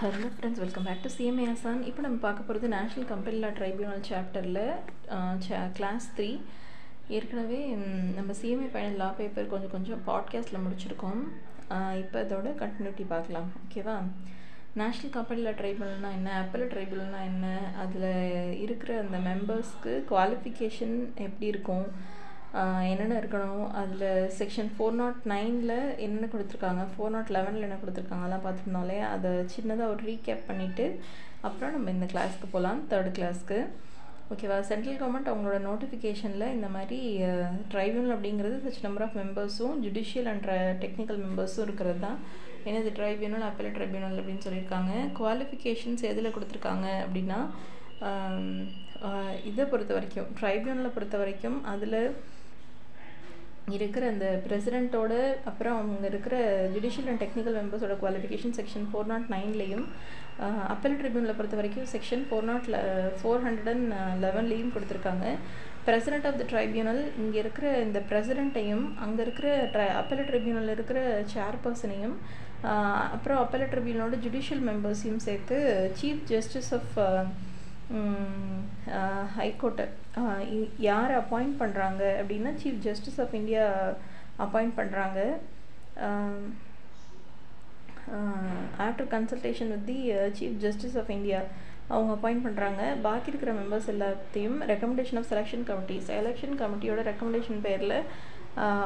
Hello friends welcome back to CMA Azan இப்போ நம்ம பார்க்க போகிறது நேஷ்னல் கம்பெனி லா ட்ரைபியூனல் சாப்டரில் கிளாஸ் த்ரீ ஏற்கனவே நம்ம சிஎம்ஏ ஃபைனல் லா பேப்பர் கொஞ்சம் கொஞ்சம் பாட்காஸ்ட்டில் முடிச்சிருக்கோம். இப்போ இதோட கண்டினியூட்டி பார்க்கலாம். ஓகேவா நேஷ்னல் கம்பெனி லா ட்ரைபியூனல்னா என்ன? அப்பல் ட்ரைபியூனல்னால் என்ன? அதில் இருக்கிற அந்த மெம்பர்ஸ்க்கு குவாலிஃபிகேஷன் எப்படி இருக்கும்? என்னென்ன இருக்கணும்? அதில் செக்ஷன் ஃபோர் நாட் நைனில் என்னென்ன கொடுத்துருக்காங்க? ஃபோர் நாட் லெவனில் என்ன கொடுத்துருக்காங்க? அதெல்லாம் பார்த்துருந்தோம்லே அதை சின்னதாக ஒரு ரீகேப் பண்ணிவிட்டு அப்புறம் நம்ம இந்த கிளாஸ்க்கு போகலாம் தேர்ட் கிளாஸ்க்கு ஓகேவா சென்ட்ரல் கவர்மெண்ட் அவங்களோட நோட்டிஃபிகேஷனில் இந்த மாதிரி ட்ரைபியூனல் அப்படிங்கிறது சச் நம்பர் ஆஃப் மெம்பர்ஸும் ஜுடிஷியல் அண்ட் டெக்னிக்கல் மெம்பர்ஸும் இருக்கிறது தான். என்னது ட்ரைபியூனல் அப்பல் ட்ரைபியூனல் அப்படின்னு சொல்லியிருக்காங்க. குவாலிஃபிகேஷன்ஸ் எதில் கொடுத்துருக்காங்க அப்படின்னா இதை பொறுத்த வரைக்கும் ட்ரைபியூனலை பொறுத்த வரைக்கும் அதில் இருக்கிற அந்த பிரசிடெண்ட்டோட அப்புறம் அவங்க இருக்கிற ஜுடிஷியல் அண்ட் டெக்னிக்கல் மெம்பர்ஸோட குவாலிஃபிகேஷன் செக்ஷன் ஃபோர் நாட் நைன்லேயும் அப்பல் ட்ரிபியூனில் பொறுத்த வரைக்கும் section four nought four hundred and லெவன்லேயும் கொடுத்துருக்காங்க. பிரசிடெண்ட் ஆஃப் த ட்ரைபியூனல் இங்கே இருக்கிற இந்த பிரசிடெண்ட்டையும் அங்கே இருக்கிற ட்ரை அப்பல ட்ரிபியூனலில் இருக்கிற சேர்பர்சனையும் அப்புறம் அப்பல ட்ரிபியூனலோட ஜுடிஷியல் மெம்பர்ஸையும் சேர்த்து சீஃப் ஜஸ்டிஸ் ஆஃப் ஹைகோர்ட்டை யார் அப்பாயிண்ட் பண்ணுறாங்க அப்படின்னா chief justice of India appoint பண்ணுறாங்க after consultation with the chief justice of India அவங்க அப்பாயிண்ட் பண்ணுறாங்க பாக்கி இருக்கிற மெம்பர்ஸ் எல்லாத்தையும் recommendation of selection committee selection கமிட்டியோட recommendation பேரில்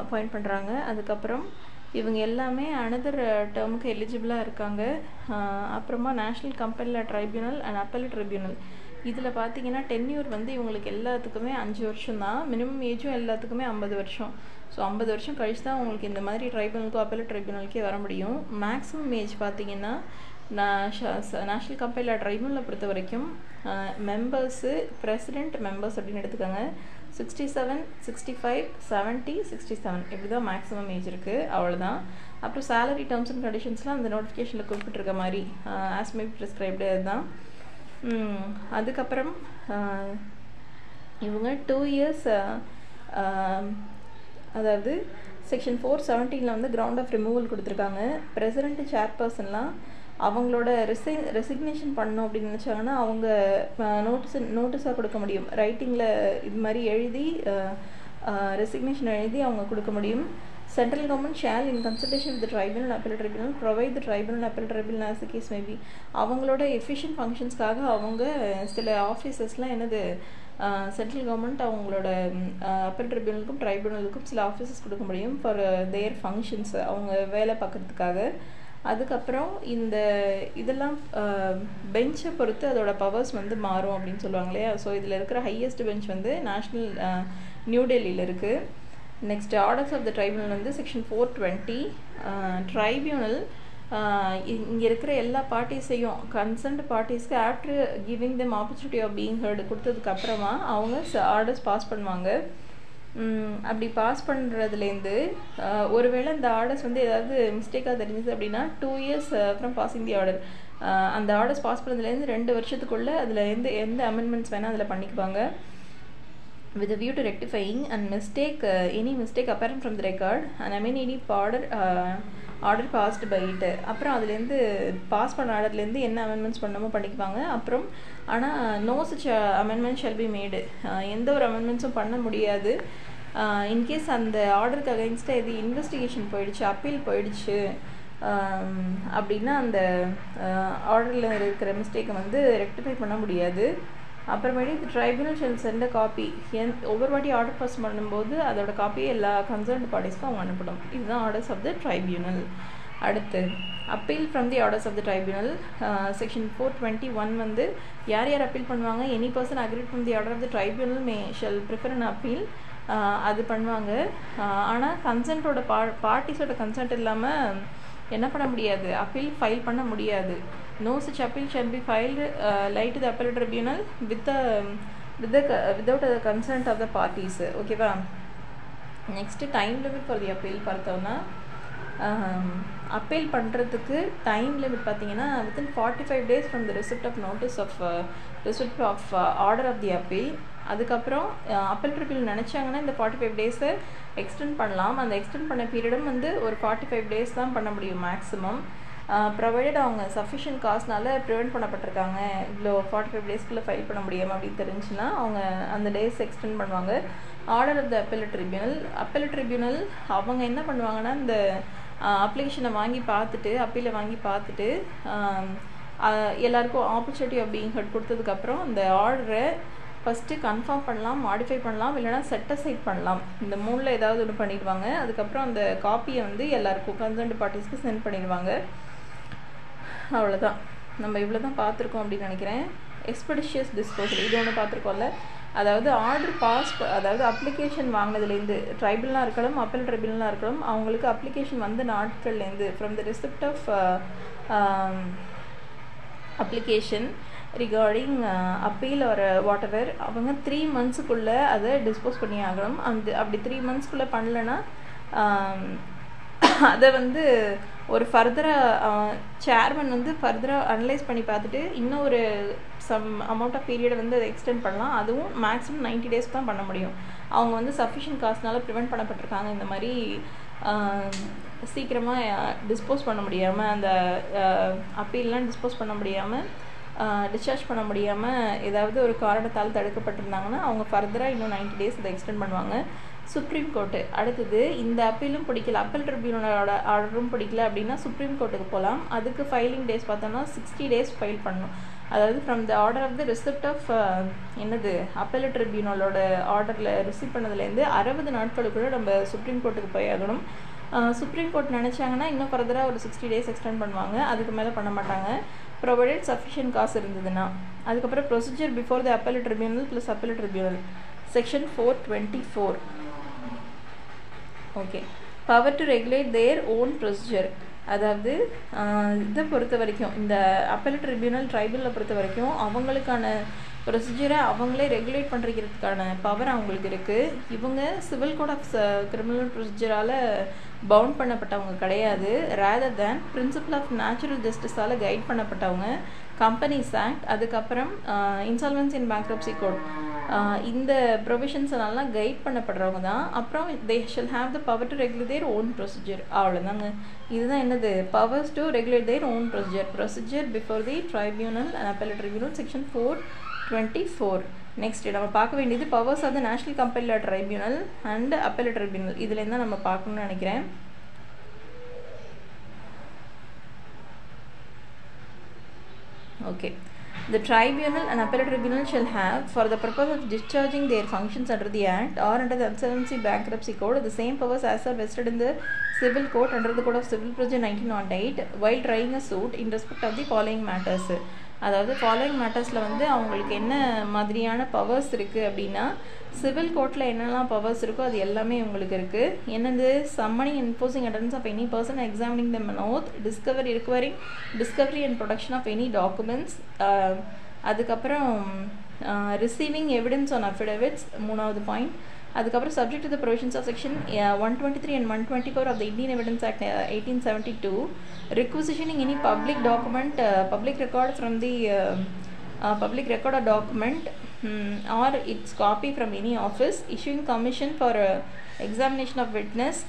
அப்பாயிண்ட் பண்ணுறாங்க அதுக்கப்புறம் இவங்க எல்லாமே அனதர் டேர்முக்கு எலிஜிபிளாக இருக்காங்க. அப்புறமா நேஷ்னல் கம்பெனியில் ட்ரைபியூனல் அண்ட் அப்பல் ட்ரிபியூனல் இதில் பார்த்தீங்கன்னா டென்யூர் வந்து இவங்களுக்கு எல்லாத்துக்குமே அஞ்சு வருஷம் தான் மினிமம் ஏஜும் எல்லாத்துக்குமே ஐம்பது வருஷம். ஸோ ஐம்பது வருஷம் கழிச்சு தான் உங்களுக்கு இந்த மாதிரி ட்ரைபுனலுக்கோ அப்பல் ட்ரைபுனலுக்கே வர முடியும். மேக்ஸிமம் ஏஜ் பார்த்தீங்கன்னா நேஷ்னல் கம்பெனியில் ட்ரைபுனலை பொறுத்த வரைக்கும் மெம்பர்ஸு பிரசிடென்ட் மெம்பர்ஸ் அப்படின்னு எடுத்துக்கோங்க. Sixty seven sixty five seventy sixty seven இப்படி தான் மேக்ஸிமம் ஏஜ் இருக்குது அவ்வளோதான் அப்புறம் சேலரி டேர்ம்ஸ் அண்ட் கண்டிஷன்ஸ்லாம் அந்த நோட்டிஃபிகேஷனில் குறிப்பிட்டிருக்க மாதிரி ஆஸ் மே ப்ரிஸ்கிரைப்டு அதுதான். அதுக்கப்புறம் இவங்க டூ இயர்ஸ் அதாவது செக்ஷன் ஃபோர் செவன்டீனில் வந்து கிரவுண்ட் ஆஃப் ரிமூவல் கொடுத்துருக்காங்க. பிரசிடென்ட் சேர்பர்சன்லாம் அவங்களோட ரெசி ரெசிக்னேஷன் பண்ணணும் அப்படின்னு நினச்சாங்கன்னா அவங்க நோட்டீஸ் நோட்டீஸாக கொடுக்க முடியும். ரைட்டிங்கில் இது மாதிரி எழுதி ரெசிக்னேஷன் எழுதி அவங்க கொடுக்க முடியும். Central government shall in consultation with tribunal appellate tribunal provide the tribunal appellate tribunal as case may be அவங்களோட எஃபிஷியன்ட் ஃபங்க்ஷன்ஸ்க்காக அவங்க சில ஆஃபீஸஸ்லாம் என்னது சென்ட்ரல் கவர்மெண்ட் அவங்களோட அப்பல் ட்ரிபியூனலுக்கும் ட்ரைபியூனலுக்கும் சில ஆஃபீஸஸ் கொடுக்க முடியும் ஃபார் தேர் ஃபங்க்ஷன்ஸ் அவங்க வேலை பார்க்குறதுக்காக. அதுக்கப்புறம் இந்த இதெல்லாம் பெஞ்சை பொறுத்து அதோட பவர்ஸ் வந்து மாறும் அப்படின்னு சொல்லுவாங்க இல்லையா? ஸோ இதில் இருக்கிற ஹையஸ்ட் பெஞ்ச் வந்து நேஷ்னல் நியூ டெல்லியில் இருக்குது next orders of the tribunal வந்து செக்ஷன் ஃபோர் டுவெண்ட்டி ட்ரைபியூனல் இங்கே இருக்கிற எல்லா பார்ட்டிஸையும் concerned பார்ட்டிஸ்க்கு after giving them opportunity of being heard கொடுத்ததுக்கப்புறமா அவங்க ஆர்டர்ஸ் பாஸ் பண்ணுவாங்க. அப்படி பாஸ் பண்ணுறதுலேருந்து ஒருவேளை இந்த ஆர்டர்ஸ் வந்து ஏதாவது மிஸ்டேக்காக தெரிஞ்சது அப்படின்னா டூ இயர்ஸ் அப்புறம் பாசிங் தி ஆர்டர் அந்த ஆர்டர்ஸ் பாஸ் பண்ணதுலேருந்து ரெண்டு வருஷத்துக்குள்ளே அதில் எந்த எந்த அமெண்ட்மெண்ட்ஸ் வேணால் அதில் பண்ணிக்குவாங்க. With a view to rectifying and mistake uh, any mistake apparent from the record and I mean any order uh, order passed by it அப்புறம் அதுலேருந்து பாஸ் பண்ண ஆர்டர்லேருந்து என்ன அமெண்ட்மெண்ட்ஸ் பண்ணமோ பண்ணிக்குவாங்க. அப்புறம் ஆனால் no such amendment shall be made எந்த ஒரு அமெண்ட்மெண்ட்ஸும் பண்ண முடியாது. Uh, இன்கேஸ் அந்த ஆர்டருக்கு அகைன்ஸ்டாக இது இன்வெஸ்டிகேஷன் போயிடுச்சு அப்பீல் போயிடுச்சு um, அப்படின்னா அந்த uh, ஆர்டரில் இருக்கிற மிஸ்டேக்கை வந்து ரெக்டிஃபை பண்ண முடியாது. அப்புறமேட்டு இது ட்ரைபியூனல் ஷெல் சென்ட் காப்பி என் ஒவ்வொரு வாட்டி ஆர்டர் பாஸ் பண்ணும்போது அதோட காப்பியை எல்லா கன்சர்ன்ட் பார்ட்டிஸ்க்கும் அவங்க அனுப்பணும். இதுதான் ஆர்டர்ஸ் ஆஃப் த ட்ரைபியூனல் அடுத்து appeal from the orders of the tribunal section four twenty one வந்து யார் யார் அப்பீல் பண்ணுவாங்க any person aggrieved from the order of the tribunal may shall prefer an appeal அது பண்ணுவாங்க. ஆனால் கன்சென்ட்டோட பா பார்ட்டிஸோட கன்சென்ட் இல்லாமல் என்ன பண்ண முடியாது? அப்பீல் ஃபைல் பண்ண முடியாது. No such appeal shall be filed uh, light to the appellate tribunal with the with the without the consent of the parties. ஓகேவா next time limit for the appeal பார்த்தோம்னா appeal பண்ணுறதுக்கு time limit பார்த்தீங்கன்னா within forty five days from the receipt of notice of receipt of order of the appeal அதுக்கப்புறம் uh, appellate tribunal நினச்சாங்கன்னா இந்த forty five டேஸை extend பண்ணலாம். அந்த extend பண்ண பீரியடும் வந்து ஒரு ஃபார்ட்டி ஃபைவ் டேஸ் தான் பண்ண முடியும் மேக்ஸிமம் ப்ரொவைடட் அவங்க சஃபிஷியன்ட் காஸ்ட்னால ப்ரிவெண்ட் பண்ணப்பட்டிருக்காங்க. இவ்வளோ ஃபார்ட்டி ஃபைவ் டேஸ்க்குள்ளே ஃபைல் பண்ண முடியாமல் அப்படின்னு தெரிஞ்சுன்னா அவங்க அந்த டேஸ் எக்ஸ்டெண்ட் பண்ணுவாங்க. Order of the appeal tribunal appeal tribunal அவங்க என்ன பண்ணுவாங்கன்னா இந்த அப்ளிகேஷனை வாங்கி பார்த்துட்டு அப்பீலை வாங்கி பார்த்துட்டு எல்லாருக்கும் ஆப்பர்ச்சுனிட்டி ஆஃப் ஹெட் கொடுத்ததுக்கப்புறம் அந்த ஆர்டரை ஃபஸ்ட்டு கன்ஃபார்ம் பண்ணலாம் மாடிஃபை பண்ணலாம் இல்லைனா செட்டசைட் பண்ணலாம். இந்த மூணில் ஏதாவது ஒன்று பண்ணிடுவாங்க. அதுக்கப்புறம் அந்த காப்பியை வந்து எல்லாருக்கும் கன்சர்ன்டு பார்ட்டிஸ்க்கு சென்ட் பண்ணிடுவாங்க. அவ்வளோதான் நம்ம இவ்வளோ தான் பார்த்துருக்கோம் அப்படின்னு நினைக்கிறேன். எக்ஸ்பெடிஷியஸ் டிஸ்போசல் இது ஒன்று பார்த்துருக்கோம்ல. அதாவது ஆர்டர் பாஸ் அதாவது அப்ளிகேஷன் வாங்கினதுலேருந்து ட்ரைபிள்லாம் இருக்கலாம் அப்பல் ட்ரைபிள்லாம் இருக்கலாம் அவங்களுக்கு அப்ளிகேஷன் வந்த நாட்கள்லேருந்து from the receipt of application regarding appeal ஒரு வாட் எவர் அவங்க த்ரீ மந்த்ஸுக்குள்ளே அதை டிஸ்போஸ் பண்ணி ஆகணும். அந்த அப்படி த்ரீ மந்த்ஸ்க்குள்ளே பண்ணலன்னா um, அதை வந்து ஒரு ஃபர்தராக சேர்மன் வந்து ஃபர்தராக அனலைஸ் பண்ணி பார்த்துட்டு இன்னும் ஒரு சம் அமௌண்ட் ஆஃப் பீரியட் வந்து அதை எக்ஸ்டெண்ட் பண்ணலாம். அதுவும் மேக்ஸிமம் நைன்டி டேஸ் தான் பண்ண முடியும். அவங்க வந்து சஃபிஷியன்ட் காஸ்ட்னால ப்ரிவெண்ட் பண்ணப்பட்டிருக்காங்க. இந்த மாதிரி சீக்கிரமாக டிஸ்போஸ் பண்ண முடியாமல் அந்த அப்பீல்லாம் டிஸ்போஸ் பண்ண முடியாமல் டிஸ்சார்ஜ் பண்ண முடியாமல் ஏதாவது ஒரு காரணத்தால் தடுக்கப்பட்டிருந்தாங்கன்னா அவங்க ஃபர்தராக இன்னும் நைன்டி டேஸ் இதை எக்ஸ்டெண்ட் பண்ணுவாங்க. சுப்ரீம் கோர்ட்டு அடுத்தது இந்த அப்பீலும் பிடிக்கல. அப்பீல் ட்ரிபியூனலோட ஆர்டரும் பிடிக்கல அப்படின்னா சுப்ரீம் கோர்ட்டுக்கு போகலாம் அதுக்கு ஃபைலிங் டேஸ் பார்த்தோம்னா சிக்ஸ்டி டேஸ் ஃபைல் பண்ணணும். அதாவது from the order of the receipt of என்னது அப்பீல் ட்ரிபியூனலோட ஆர்டரில் ரிசீவ் பண்ணதுலேருந்து அறுபது நாட்களுக்குள்ளே நம்ம சுப்ரீம் கோர்ட்டுக்கு போய் ஆகணும். சுப்ரீம் கோர்ட் நினச்சாங்கன்னா இன்னும் ஃபர்தராக ஒரு சிக்ஸ்டி டேஸ் எக்ஸ்டெண்ட் பண்ணுவாங்க. அதுக்கு மேலே பண்ண மாட்டாங்க. ப்ரொவைடட் சஃபிஷியன்ட் காசு இருந்ததுன்னா. அதுக்கப்புறம் procedure before the appeal tribunal plus appeal tribunal section four twenty four okay power to regulate their own procedure அதாவது இதை பொறுத்த வரைக்கும் இந்த அப்பல் ட்ரிபியூனல் ட்ரைபிளில் பொறுத்த வரைக்கும் அவங்களுக்கான ப்ரொசீஜரை அவங்களே ரெகுலேட் பண்ணுறதுக்கான பவர் அவங்களுக்கு இருக்குது இவங்க சிவில் கோட் ஆஃப் கிரிமினல் ப்ரொசீஜரால் பவுண்ட் பண்ணப்பட்டவங்க கிடையாது. Rather than principle of natural ஜஸ்டிஸால் guide பண்ணப்பட்டவங்க கம்பெனிஸ் ஆக்ட் அதுக்கப்புறம் இன்சால்வன்சி இன் பேங்க்ரப்சி கோட் இந்த ப்ரொவிஷன்ஸ்னாலாம் கைட் பண்ணப்படுறவங்க தான். அப்புறம் they shall have the power to regulate their own procedure அவ்வளோதாங்க இதுதான் என்னது? Powers to regulate their own procedure procedure before the tribunal and appellate tribunal section four twenty four next நம்ம பார்க்க வேண்டியது பவர்ஸ் ஆஃப் த நேஷனல் கம்பெனியில் tribunal and அப்பெல் tribunal இதுலேருந்து தான் நம்ம பார்க்கணும்னு நினைக்கிறேன். Okay the tribunal and appellate tribunal shall have for the purpose of discharging their functions under the act or under the insolvency bankruptcy code the same powers as are vested in the civil court under the code of civil procedure 1908 while trying a suit in respect of the following matters அதாவது following மேட்டர்ஸில் வந்து அவங்களுக்கு என்ன மாதிரியான powers இருக்குது அப்படின்னா civil கோர்ட்டில் என்னெல்லாம் பவர்ஸ் இருக்கோ அது எல்லாமே உங்களுக்கு இருக்குது என்னது? Summoning enforcing attendance of any person examining them on oath discovery requiring discovery and production of any documents அதுக்கப்புறம் ரிசீவிங் எவிடன்ஸ் ஆன் அஃபிடவிட்ஸ் மூணாவது பாயிண்ட் அதுக்கப்புறம் subject to the provisions of section one twenty three and one twenty four of the Indian evidence act eighteen seventy two requisitioning any public document public record from the public record of document um, or its copy from any office issuing commission for examination of witness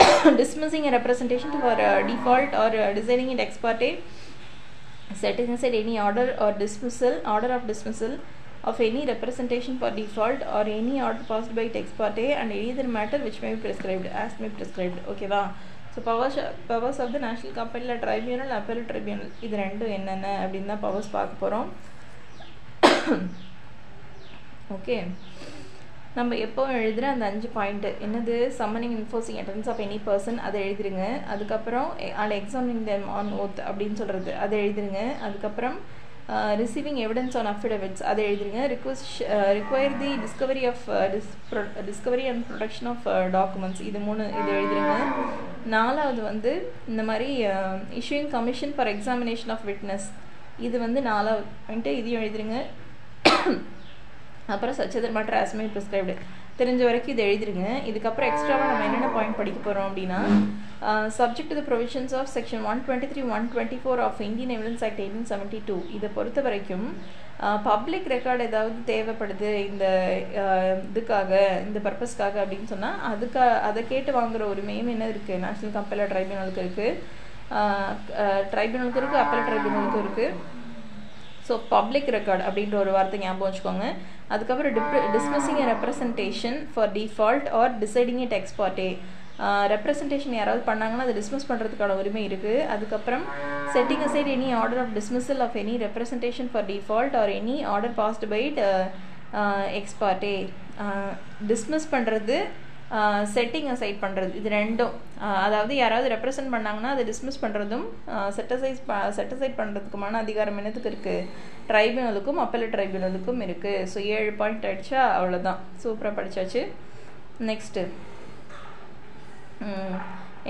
dismissing a representation for default or designing it ex parte setting aside any order or dismissal order of dismissal of any representation for default or any order passed by it ex parte and any other matter which may be prescribed as may be prescribed okay வா so powers powers of the national கம்பெனியில் tribunal அப்பெல் tribunal இது ரெண்டும் என்னென்ன அப்படின்னு தான் powers பார்க்க போகிறோம் okay நம்ம எப்போ எழுதுகிற அந்த அஞ்சு பாயிண்ட்டு என்னது? Summoning enforcing attendance of any person அதை எழுதிருங்க. அதுக்கப்புறம் all examining them on oath அப்படின்னு சொல்கிறது அதை எழுதிருங்க. அதுக்கப்புறம் ரிசீவிங் எவிடன்ஸ் ஆன் அஃபிடவிட்ஸ் அதை எழுதிருங்க. Request require the discovery of discovery and production of documents இது மூணு இது எழுதிருங்க. நாலாவது வந்து இந்த மாதிரி issuing commission for examination of witness இது வந்து நாலாவது பாயிண்ட்டு இதையும் எழுதிருங்க. அப்புறம் சச்சதர் மேட்டர் ஆஸ்மே ப்ரிஸ்கிரைப்டு தெரிஞ்ச வரைக்கும் இது எழுதிருங்க. இதுக்கப்புறம் எக்ஸ்ட்ராவாக நம்ம என்னென்ன பாயிண்ட் படிக்க போகிறோம் அப்படின்னா subject to the provisions of section one twenty three one twenty four of Indian evidence act eighteen seventy two இதை பொறுத்த வரைக்கும் பப்ளிக் ரெக்கார்டு ஏதாவது தேவைப்படுது இந்த இதுக்காக இந்த பர்பஸ்க்காக அப்படின்னு சொன்னால் அதுக்காக அதை கேட்டு வாங்குகிற உரிமையும் என்ன இருக்குது நேஷ்னல் கம்பெனியில் ட்ரைபியூனலுக்கு இருக்குது ட்ரைபியூனலுக்கு இருக்குது அப்பல் ட்ரைபியூனலுக்கும் இருக்குது ஸோ பப்ளிக் ரெக்கார்ட் அப்படின்ற ஒரு வார்த்தை ஞாபகம் வச்சுக்கோங்க. அதுக்கப்புறம் tip dismissing representation for default or deciding it ex parte representation யாராவது பண்ணாங்கன்னா அதை டிஸ்மிஸ் பண்ணுறதுக்கான உரிமை இருக்குது அதுக்கப்புறம் setting aside any order of dismissal of any representation for default or any order passed by ex parte dismiss பண்ணுறது setting aside பண்ணுறது இது ரெண்டும். அதாவது யாராவது ரெப்ரசன்ட் பண்ணாங்கன்னா அதை டிஸ்மிஸ் பண்ணுறதும் செட்டசைஸ் செட்டசைட் பண்ணுறதுக்குமான அதிகாரம் என்னத்துக்கு இருக்குது ட்ரைபியூனலுக்கும் அப்பல ட்ரைபியூனலுக்கும் இருக்குது ஸோ ஏழு பாயிண்ட் அடித்தா அவ்வளோதான் சூப்பராக படித்தாச்சு நெக்ஸ்ட்டு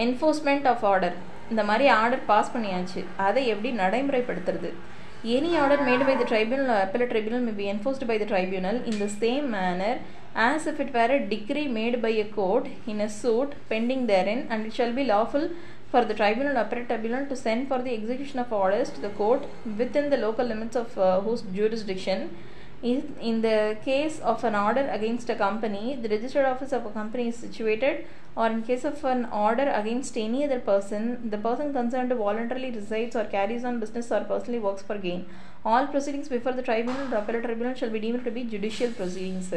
என்ஃபோர்ஸ்மெண்ட் ஆஃப் ஆர்டர் இந்த மாதிரி ஆர்டர் பாஸ் பண்ணியாச்சு. அதை எப்படி நடைமுறைப்படுத்துறது? Any order made by the tribunal appellate tribunal may be enforced by the tribunal in the same manner as if it were a decree made by a court in a suit pending therein and it shall be lawful for the tribunal or appellate tribunal to send for the execution of orders to the court within the local limits of uh, whose jurisdiction. Is in the case of an order against a company the registered office of a company is situated or in case of an order against any other person the person concerned voluntarily resides or carries on business or personally works for gain. All proceedings before the tribunal or appellate tribunal shall be deemed to be judicial proceedings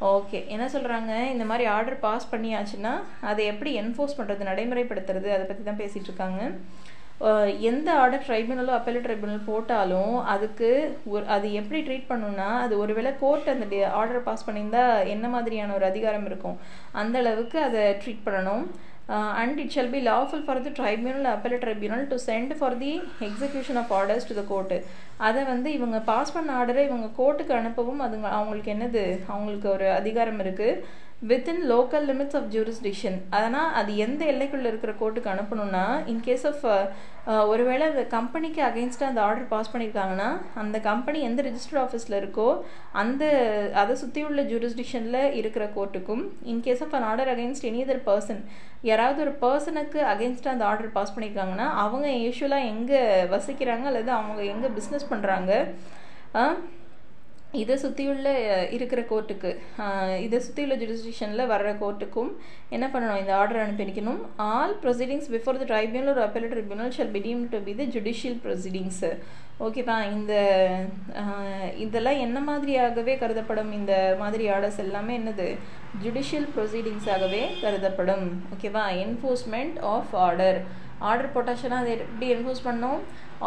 okay என்ன சொல்கிறாங்க இந்த மாதிரி order pass பண்ணியாச்சுன்னா அதை எப்படி enforce பண்ணுறது நடைமுறைப்படுத்துறது அதை பற்றி தான் பேசிகிட்டு இருக்காங்க. எந்த ஆர்டர் ட்ரைபுனலோ அப்பேலட் ட்ரைபுனல் போட்டாலும் அதுக்கு ஒரு அது எப்படி ட்ரீட் பண்ணணும்னா அது ஒருவேளை கோர்ட் அந்த ஆர்டர் பாஸ் பண்ணியிருந்தால் என்ன மாதிரியான ஒரு அதிகாரம் இருக்கும்? அந்த அளவுக்கு அதை ட்ரீட் பண்ணணும். Uh, and it shall be lawful for the tribunal appellate tribunal to send for the execution of orders to the court. அதை வந்து இவங்க பாஸ் பண்ண ஆர்டரை இவங்க கோர்ட்டுக்கு அனுப்பவும் அது அவங்களுக்கு என்னது? அவங்களுக்கு ஒரு அதிகாரம் இருக்குது within local limits of jurisdiction அதனால் அது எந்த எல்லைக்குள்ளே இருக்கிற கோர்ட்டுக்கு அனுப்பணும்னா இன்கேஸ் ஆஃப் uh, uh, ஒருவேளை அந்த கம்பெனிக்கு அகெயின்ஸ்டாக அந்த ஆர்டர் பாஸ் பண்ணியிருக்காங்கன்னா அந்த கம்பெனி எந்த ரிஜிஸ்டர் ஆஃபீஸில் இருக்கோ அந்த அதை சுற்றி உள்ள ஜூரிஸ்டிக்ஷனில் இருக்கிற கோர்ட்டுக்கும் in case of an order against any other person யாராவது ஒரு பர்சனுக்கு அகெயின்ஸ்டாக அந்த ஆர்டர் பாஸ் பண்ணியிருக்காங்கன்னா அவங்க யூஸ்வலாக எங்கே வசிக்கிறாங்க அல்லது அவங்க எங்கே பிஸ்னஸ் பண்ணுறாங்க இதை சுற்றியுள்ள இருக்கிற கோர்ட்டுக்கு இதை சுற்றியுள்ள ஜுடிஸ்டிஷனில் வர்ற கோர்ட்டுக்கும் என்ன பண்ணணும்? இந்த order அனுப்பிக்கணும் all proceedings before the tribunal ஒரு appellate tribunal shall be to be the judicial proceedings ஓகேவா இந்த இதெல்லாம் என்ன மாதிரியாகவே கருதப்படும்? இந்த மாதிரி ஆர்டர்ஸ் எல்லாமே என்னது? ஜுடிஷியல் ப்ரொசீடிங்ஸாகவே கருதப்படும். ஓகேவா என்ஃபோர்ஸ்மெண்ட் ஆஃப் ஆர்டர் ஆர்டர் போட்டாச்சுன்னா அதை எப்படி என்ஃபோர்ஸ் பண்ணோம்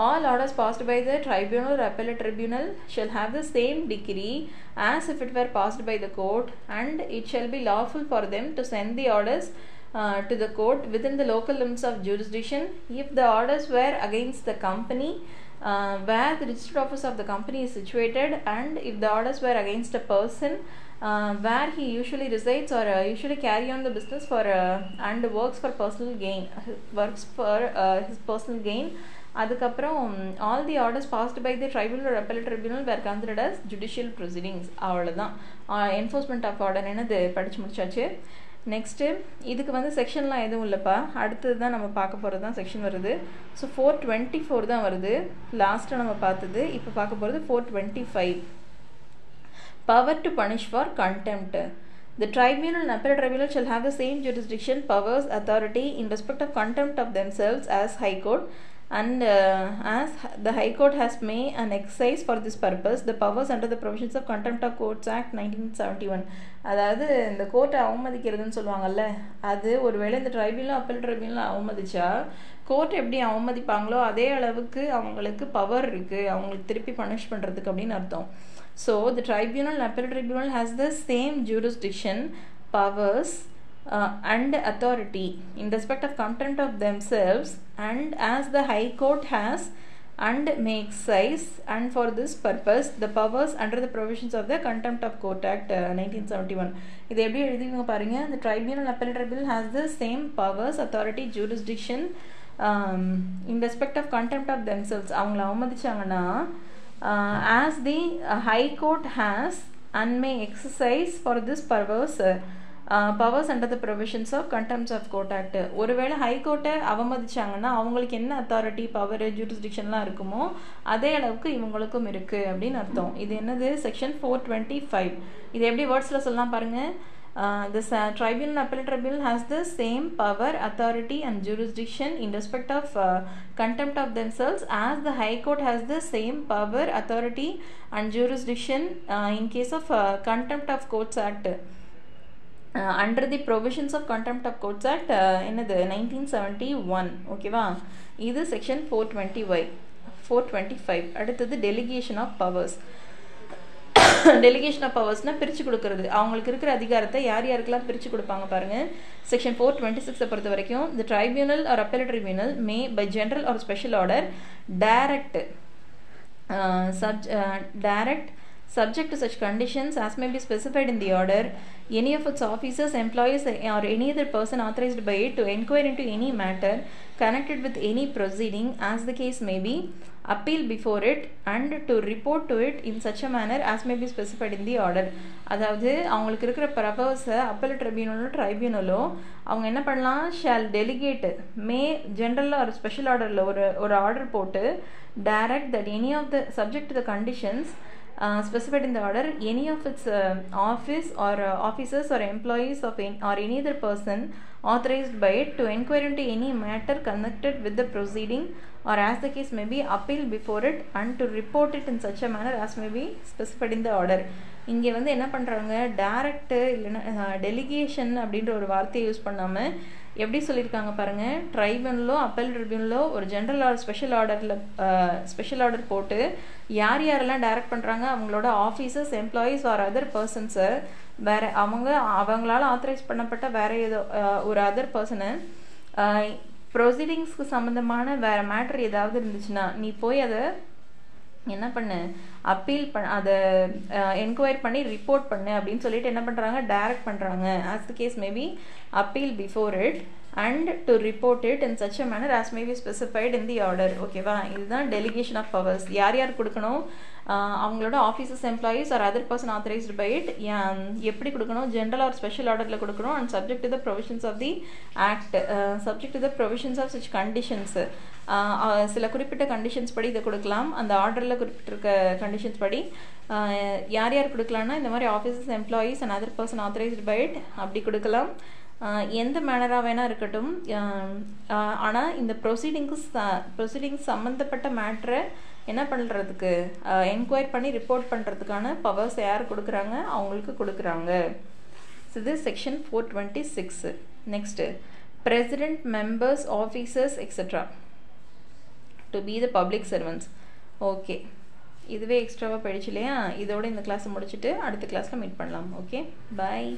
all orders passed by the tribunal or appellate tribunal shall have the same decree as if it were passed by the court and it shall be lawful for them to send the orders uh, to the court within the local limits of jurisdiction. If the orders were against the company uh, where the registered office of the company is situated and if the orders were against a person uh, where he usually resides or uh, usually carry on the business for uh, and works for personal gain uh, works for uh, his personal gain அதுக்கப்புறம் all the orders passed by the tribunal appellate tribunal where considered as judicial proceedings அவ்வளோதான் enforcement of order என்னது? படித்து முடிச்சாச்சு. Next இதுக்கு வந்து செக்ஷன்லாம் எதுவும் இல்லைப்பா. அடுத்தது தான் நம்ம பார்க்க போகிறது தான் செக்ஷன் வருது. ஸோ ஃபோர் டுவெண்ட்டி ஃபோர் தான் வருது. லாஸ்ட்டாக நம்ம பார்த்தது. இப்போ பார்க்க போகிறது four twenty five power to punish for contempt The tribunal and appellate tribunal shall have the same jurisdiction, powers, authority in respect of contempt of themselves as High Court, and uh, as the High Court has made an exercise for this purpose, the powers under the provisions of Contempt of Courts Act 1971. அதாவது இந்த கோர்ட்டை அவமதிக்கிறதுன்னு சொல்லுவாங்கல்ல அது ஒருவேளை இந்த tribunal appellate tribunal அவமதிச்சா court எப்படி அவமதிப்பாங்களோ அதே அளவுக்கு அவங்களுக்கு பவர் இருக்குது அவங்களுக்கு திருப்பி பனிஷ் பண்ணுறதுக்கு அப்படின்னு அர்த்தம் so the tribunal appellate tribunal has the same jurisdiction powers uh, and authority in respect of content of themselves and as the high court has and may exercise and for this purpose the powers under the provisions of the contempt of court act uh, 1971 இது எப்படி எழுதிங்க பாருங்க the tribunal appellate tribunal has the same powers authority jurisdiction um, in respect of contempt of themselves அவங்கள அவமதிச்சாங்கன்னா uh, as the uh, high court has and may exercise for this purpose uh, powers under the provisions of contempt of court act ஒருவேளை ஹைகோர்ட்டை அவமதிச்சாங்கன்னா அவங்களுக்கு என்ன authority power ஜூரிஸ்டிக்ஷன்லாம் இருக்குமோ அதே அளவுக்கு இவங்களுக்கும் இருக்குது அப்படின்னு அர்த்தம் இது என்னது செக்ஷன் ஃபோர் டுவெண்ட்டி ஃபைவ் இது எப்படி வேர்ட்ஸில் சொல்லலாம் பாருங்கள் Uh, this uh, tribunal appellate tribunal has the same power authority and jurisdiction in respect of uh, contempt of themselves as the high court has the same power authority and jurisdiction uh, in case of uh, contempt of courts act under the provisions of contempt of courts act என்னது? Nineteen seventy one ஓகேவா இது section four twenty why four twenty five அடுத்தது delegation of powers delegation of பவர்ஸ்னால் பிரித்து கொடுக்கறது. அவங்களுக்கு இருக்கிற அதிகாரத்தை யார் யாருக்கெல்லாம் பிரித்து கொடுப்பாங்க பாருங்கள் செக்ஷன் ஃபோர் டுவெண்ட்டி சிக்ஸை பொறுத்த வரைக்கும் the tribunal or appellate tribunal may by general or special order direct sub direct subject to such conditions as may be specified in the order any of its officers employees or any other person authorized by it to inquire into any matter connected with any proceeding as the case may be appeal before it and to report to it in such a manner as may be specified in the order அதாவது அவங்களுக்கு இருக்கிற பவர்ஸை அப்பல் ட்ரிபியூனலோ ட்ரைபியூனலோ அவங்க என்ன பண்ணலாம் shawl delicate மே ஜென்ரலாக ஒரு special ஆர்டரில் ஒரு ஒரு ஆர்டர் போட்டு direct that any of the subject the conditions specified in the order any of its uh, office or uh, officers or employees of any, or any other person authorized by it to inquire into any matter connected with the proceeding or as the case may be appeal before it and to report it in such a manner as may be specified in the order இங்கே வந்து என்ன பண்ணுறாங்க டேரக்டு இல்லைன்னா delegation அப்படின்ற ஒரு வார்த்தையை use பண்ணாமல் எப்படி சொல்லியிருக்காங்க பாருங்கள் ட்ரைபுனலோ அப்பல் ட்ரிபியூனலோ ஒரு ஜென்ரல் ஆர்டர் ஸ்பெஷல் ஆர்டரில் ஸ்பெஷல் ஆர்டர் போட்டு யார் யாரெல்லாம் டைரக்ட் பண்ணுறாங்க அவங்களோட ஆஃபீஸர்ஸ் எம்ப்ளாயீஸ் ஆர் அதர் பர்சன்ஸை வேறு அவங்க அவங்களால ஆத்தரைஸ் பண்ணப்பட்ட வேறு ஏதோ ஒரு அதர் பர்சனை ப்ரொசீடிங்ஸ்க்கு சம்மந்தமான வேறு மேட்ரு ஏதாவது இருந்துச்சுன்னா நீ போய் அதை என்ன பண்ணு? அப்பீல் பண்ண அதை என்கொயர் பண்ணி ரிப்போர்ட் பண்ணு அப்படின்னு சொல்லிட்டு என்ன பண்ணுறாங்க டைரக்ட் பண்ணுறாங்க as the case may be appeal before it and to report it in such a manner as may be specified in the order ஓகேவா இதுதான் டெலிகேஷன் ஆஃப் பவர்ஸ் யார் யார் கொடுக்கணும்? அவங்களோட offices employees or other person authorised by it எப்படி கொடுக்கணும்? General or special ஆர்டரில் கொடுக்கணும். And subject to the provisions of the act subject to the provisions of such conditions சில குறிப்பிட்ட கண்டிஷன்ஸ் படி இதை கொடுக்கலாம். அந்த ஆர்டரில் குறிப்பிட்டிருக்க கண்டிஷன்ஸ் படி. யார் யார் கொடுக்கலாம்னா இந்த மாதிரி offices employees and other person authorised by it அப்படி கொடுக்கலாம். எந்த மேனராக வேணால் இருக்கட்டும். ஆனால் இந்த ப்ரொசீடிங்க்கு ப்ரொசீடிங்ஸ் சம்மந்தப்பட்ட மேட்ரை என்ன பண்ணுறதுக்கு என்கொயர் பண்ணி ரிப்போர்ட் பண்ணுறதுக்கான பவர்ஸ் யார் கொடுக்குறாங்க? அவங்களுக்கு கொடுக்குறாங்க. இது section four twenty six next president members officers extra to be the public servants okay இதுவே எக்ஸ்ட்ராவாக படிச்சு இல்லையா இதோட இந்த கிளாஸை முடிச்சுட்டு அடுத்த கிளாஸில் மீட் பண்ணலாம். Okay bye